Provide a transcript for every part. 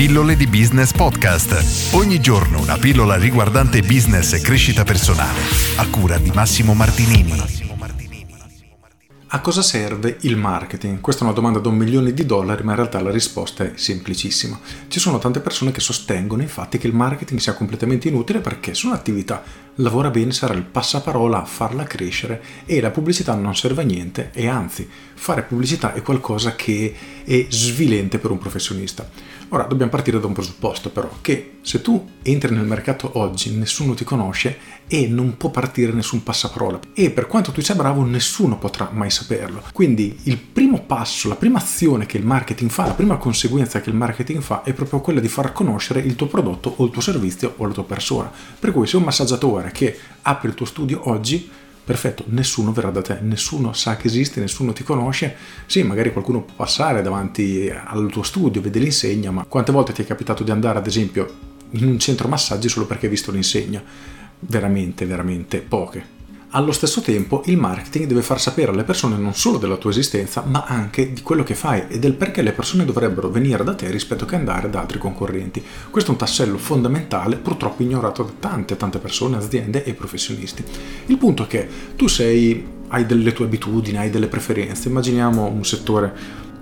Pillole di Business Podcast. Ogni giorno una pillola riguardante business e crescita personale. A cura di Massimo Martinini. A cosa serve il marketing? Questa è una domanda da un milione di dollari, ma in realtà la risposta è semplicissima. Ci sono tante persone che sostengono infatti che il marketing sia completamente inutile perché su un'attività lavora bene sarà il passaparola a farla crescere e la pubblicità non serve a niente e anzi fare pubblicità è qualcosa che è svilente per un professionista. Ora dobbiamo partire da un presupposto però, che se tu entri nel mercato oggi nessuno ti conosce e non può partire nessun passaparola e per quanto tu sia bravo nessuno potrà mai saperlo. Quindi il primo passo, la prima azione che il marketing fa, la prima conseguenza che il marketing fa è proprio quella di far conoscere il tuo prodotto o il tuo servizio o la tua persona. Per cui se un massaggiatore che apre il tuo studio oggi perfetto, nessuno verrà da te, nessuno sa che esiste, nessuno ti conosce. Sì, magari qualcuno può passare davanti al tuo studio, vede l'insegna, ma quante volte ti è capitato di andare, ad esempio, in un centro massaggi solo perché hai visto l'insegna? Veramente, veramente poche. Allo stesso tempo il marketing deve far sapere alle persone non solo della tua esistenza, ma anche di quello che fai e del perché le persone dovrebbero venire da te rispetto che andare da altri concorrenti. Questo è un tassello fondamentale, purtroppo ignorato da tante tante persone, aziende e professionisti. Il punto è che tu sei hai delle tue abitudini, hai delle preferenze. Immaginiamo un settore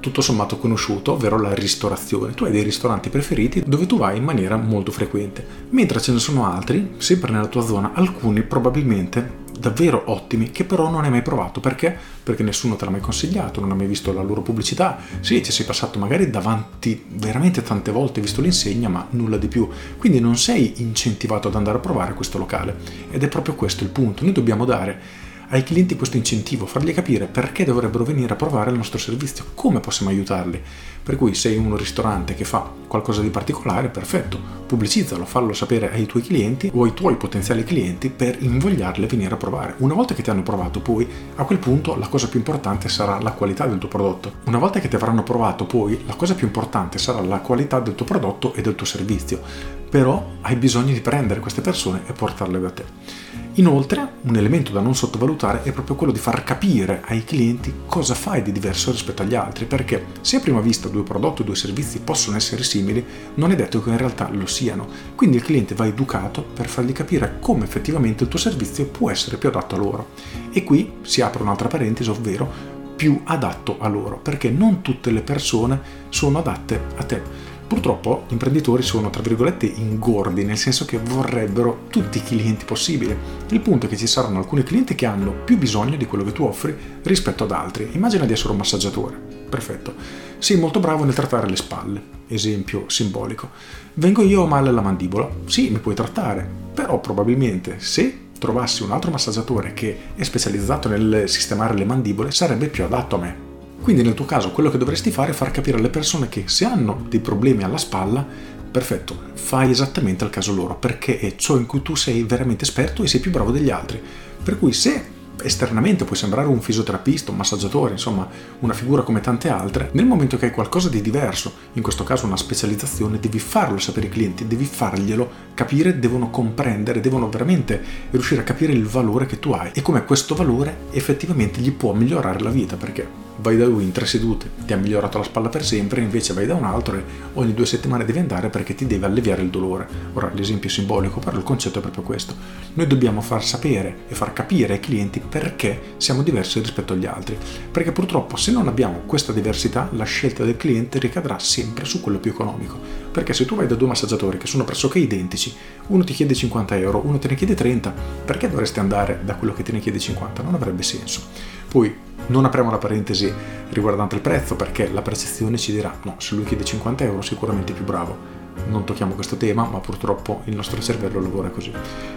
tutto sommato conosciuto, ovvero la ristorazione. Tu hai dei ristoranti preferiti dove tu vai in maniera molto frequente, mentre ce ne sono altri, sempre nella tua zona, alcuni probabilmente davvero ottimi che però non hai mai provato perché? Perché nessuno te l'ha mai consigliato, non hai mai visto la loro pubblicità. Sì, ci sei passato magari davanti veramente tante volte, visto l'insegna, ma nulla di più. Quindi non sei incentivato ad andare a provare questo locale ed è proprio questo il punto. Noi dobbiamo dare ai clienti questo incentivo, fargli capire perché dovrebbero venire a provare il nostro servizio, come possiamo aiutarli. Per cui sei un ristorante che fa qualcosa di particolare, perfetto, pubblicizzalo, fallo sapere ai tuoi clienti o ai tuoi potenziali clienti per invogliarli a venire a provare. Una volta che ti hanno provato poi, a quel punto la cosa più importante sarà la qualità del tuo prodotto. Una volta che ti avranno provato poi, la cosa più importante sarà la qualità del tuo prodotto e del tuo servizio. Però hai bisogno di prendere queste persone e portarle da te. Inoltre, un elemento da non sottovalutare è proprio quello di far capire ai clienti cosa fai di diverso rispetto agli altri, perché se a prima vista due prodotti o due servizi possono essere simili, non è detto che in realtà lo siano. Quindi il cliente va educato per fargli capire come effettivamente il tuo servizio può essere più adatto a loro. E qui si apre un'altra parentesi, ovvero più adatto a loro, perché non tutte le persone sono adatte a te. Purtroppo gli imprenditori sono, tra virgolette, ingordi, nel senso che vorrebbero tutti i clienti possibili. Il punto è che ci saranno alcuni clienti che hanno più bisogno di quello che tu offri rispetto ad altri. Immagina di essere un massaggiatore. Perfetto. Sei molto bravo nel trattare le spalle. Esempio simbolico. Vengo io ho male alla mandibola. Sì, mi puoi trattare. Però probabilmente se trovassi un altro massaggiatore che è specializzato nel sistemare le mandibole sarebbe più adatto a me quindi nel tuo caso quello che dovresti fare è far capire alle persone che se hanno dei problemi alla spalla, perfetto, fai esattamente al caso loro, perché è ciò in cui tu sei veramente esperto e sei più bravo degli altri. Per cui se esternamente puoi sembrare un fisioterapista, un massaggiatore, insomma una figura come tante altre, nel momento che hai qualcosa di diverso, in questo caso una specializzazione, devi farlo sapere ai clienti, devi farglielo capire, devono comprendere, devono veramente riuscire a capire il valore che tu hai e come questo valore effettivamente gli può migliorare la vita, perché vai da lui in tre sedute, ti ha migliorato la spalla per sempre, invece vai da un altro e ogni due settimane devi andare perché ti deve alleviare il dolore. Ora l'esempio è simbolico, però il concetto è proprio questo. Noi dobbiamo far sapere e far capire ai clienti perché siamo diversi rispetto agli altri, perché purtroppo se non abbiamo questa diversità la scelta del cliente ricadrà sempre su quello più economico, perché se tu vai da due massaggiatori che sono pressoché identici, uno ti chiede 50 euro, uno te ne chiede 30, perché dovresti andare da quello che te ne chiede 50? Non avrebbe senso. Poi non apriamo la parentesi riguardante il prezzo perché la percezione ci dirà no, se lui chiede 50 euro sicuramente è più bravo. Non tocchiamo questo tema, ma purtroppo il nostro cervello lavora così.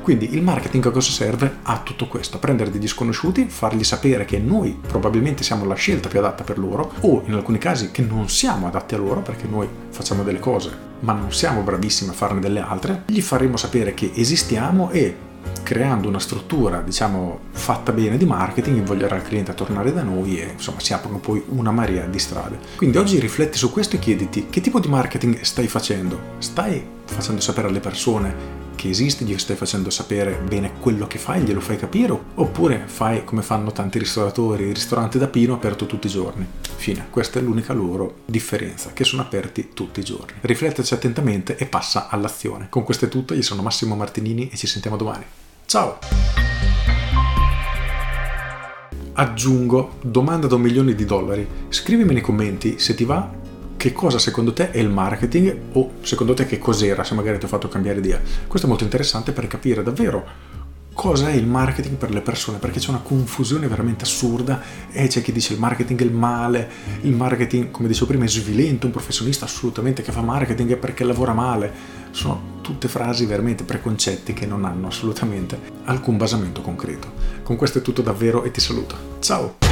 Quindi il marketing a cosa serve? A tutto questo, a prendere degli sconosciuti, fargli sapere che noi probabilmente siamo la scelta più adatta per loro o in alcuni casi che non siamo adatti a loro perché noi facciamo delle cose ma non siamo bravissimi a farne delle altre, gli faremo sapere che esistiamo e creando una struttura, diciamo, fatta bene di marketing, invoglierà il cliente a tornare da noi e insomma si aprono poi una marea di strade. Quindi oggi rifletti su questo e chiediti che tipo di marketing stai facendo? Stai facendo sapere alle persone che esiste, gli stai facendo sapere bene quello che fai, glielo fai capire, oppure fai come fanno tanti ristoratori, il ristorante da Pino aperto tutti i giorni. Fine, questa è l'unica loro differenza, che sono aperti tutti i giorni. Rifletteci attentamente e passa all'azione. Con questo è tutto, io sono Massimo Martinini e ci sentiamo domani. Ciao! Aggiungo domanda da un milione di dollari. Scrivimi nei commenti se ti va che cosa secondo te è il marketing o secondo te che cos'era se magari ti ho fatto cambiare idea. Questo è molto interessante per capire davvero cosa è il marketing per le persone, perché c'è una confusione veramente assurda e c'è chi dice il marketing è il male, il marketing, come dicevo prima, è svilente, un professionista assolutamente che fa marketing è perché lavora male. Sono tutte frasi veramente preconcetti che non hanno assolutamente alcun basamento concreto. Con questo è tutto davvero e ti saluto. Ciao!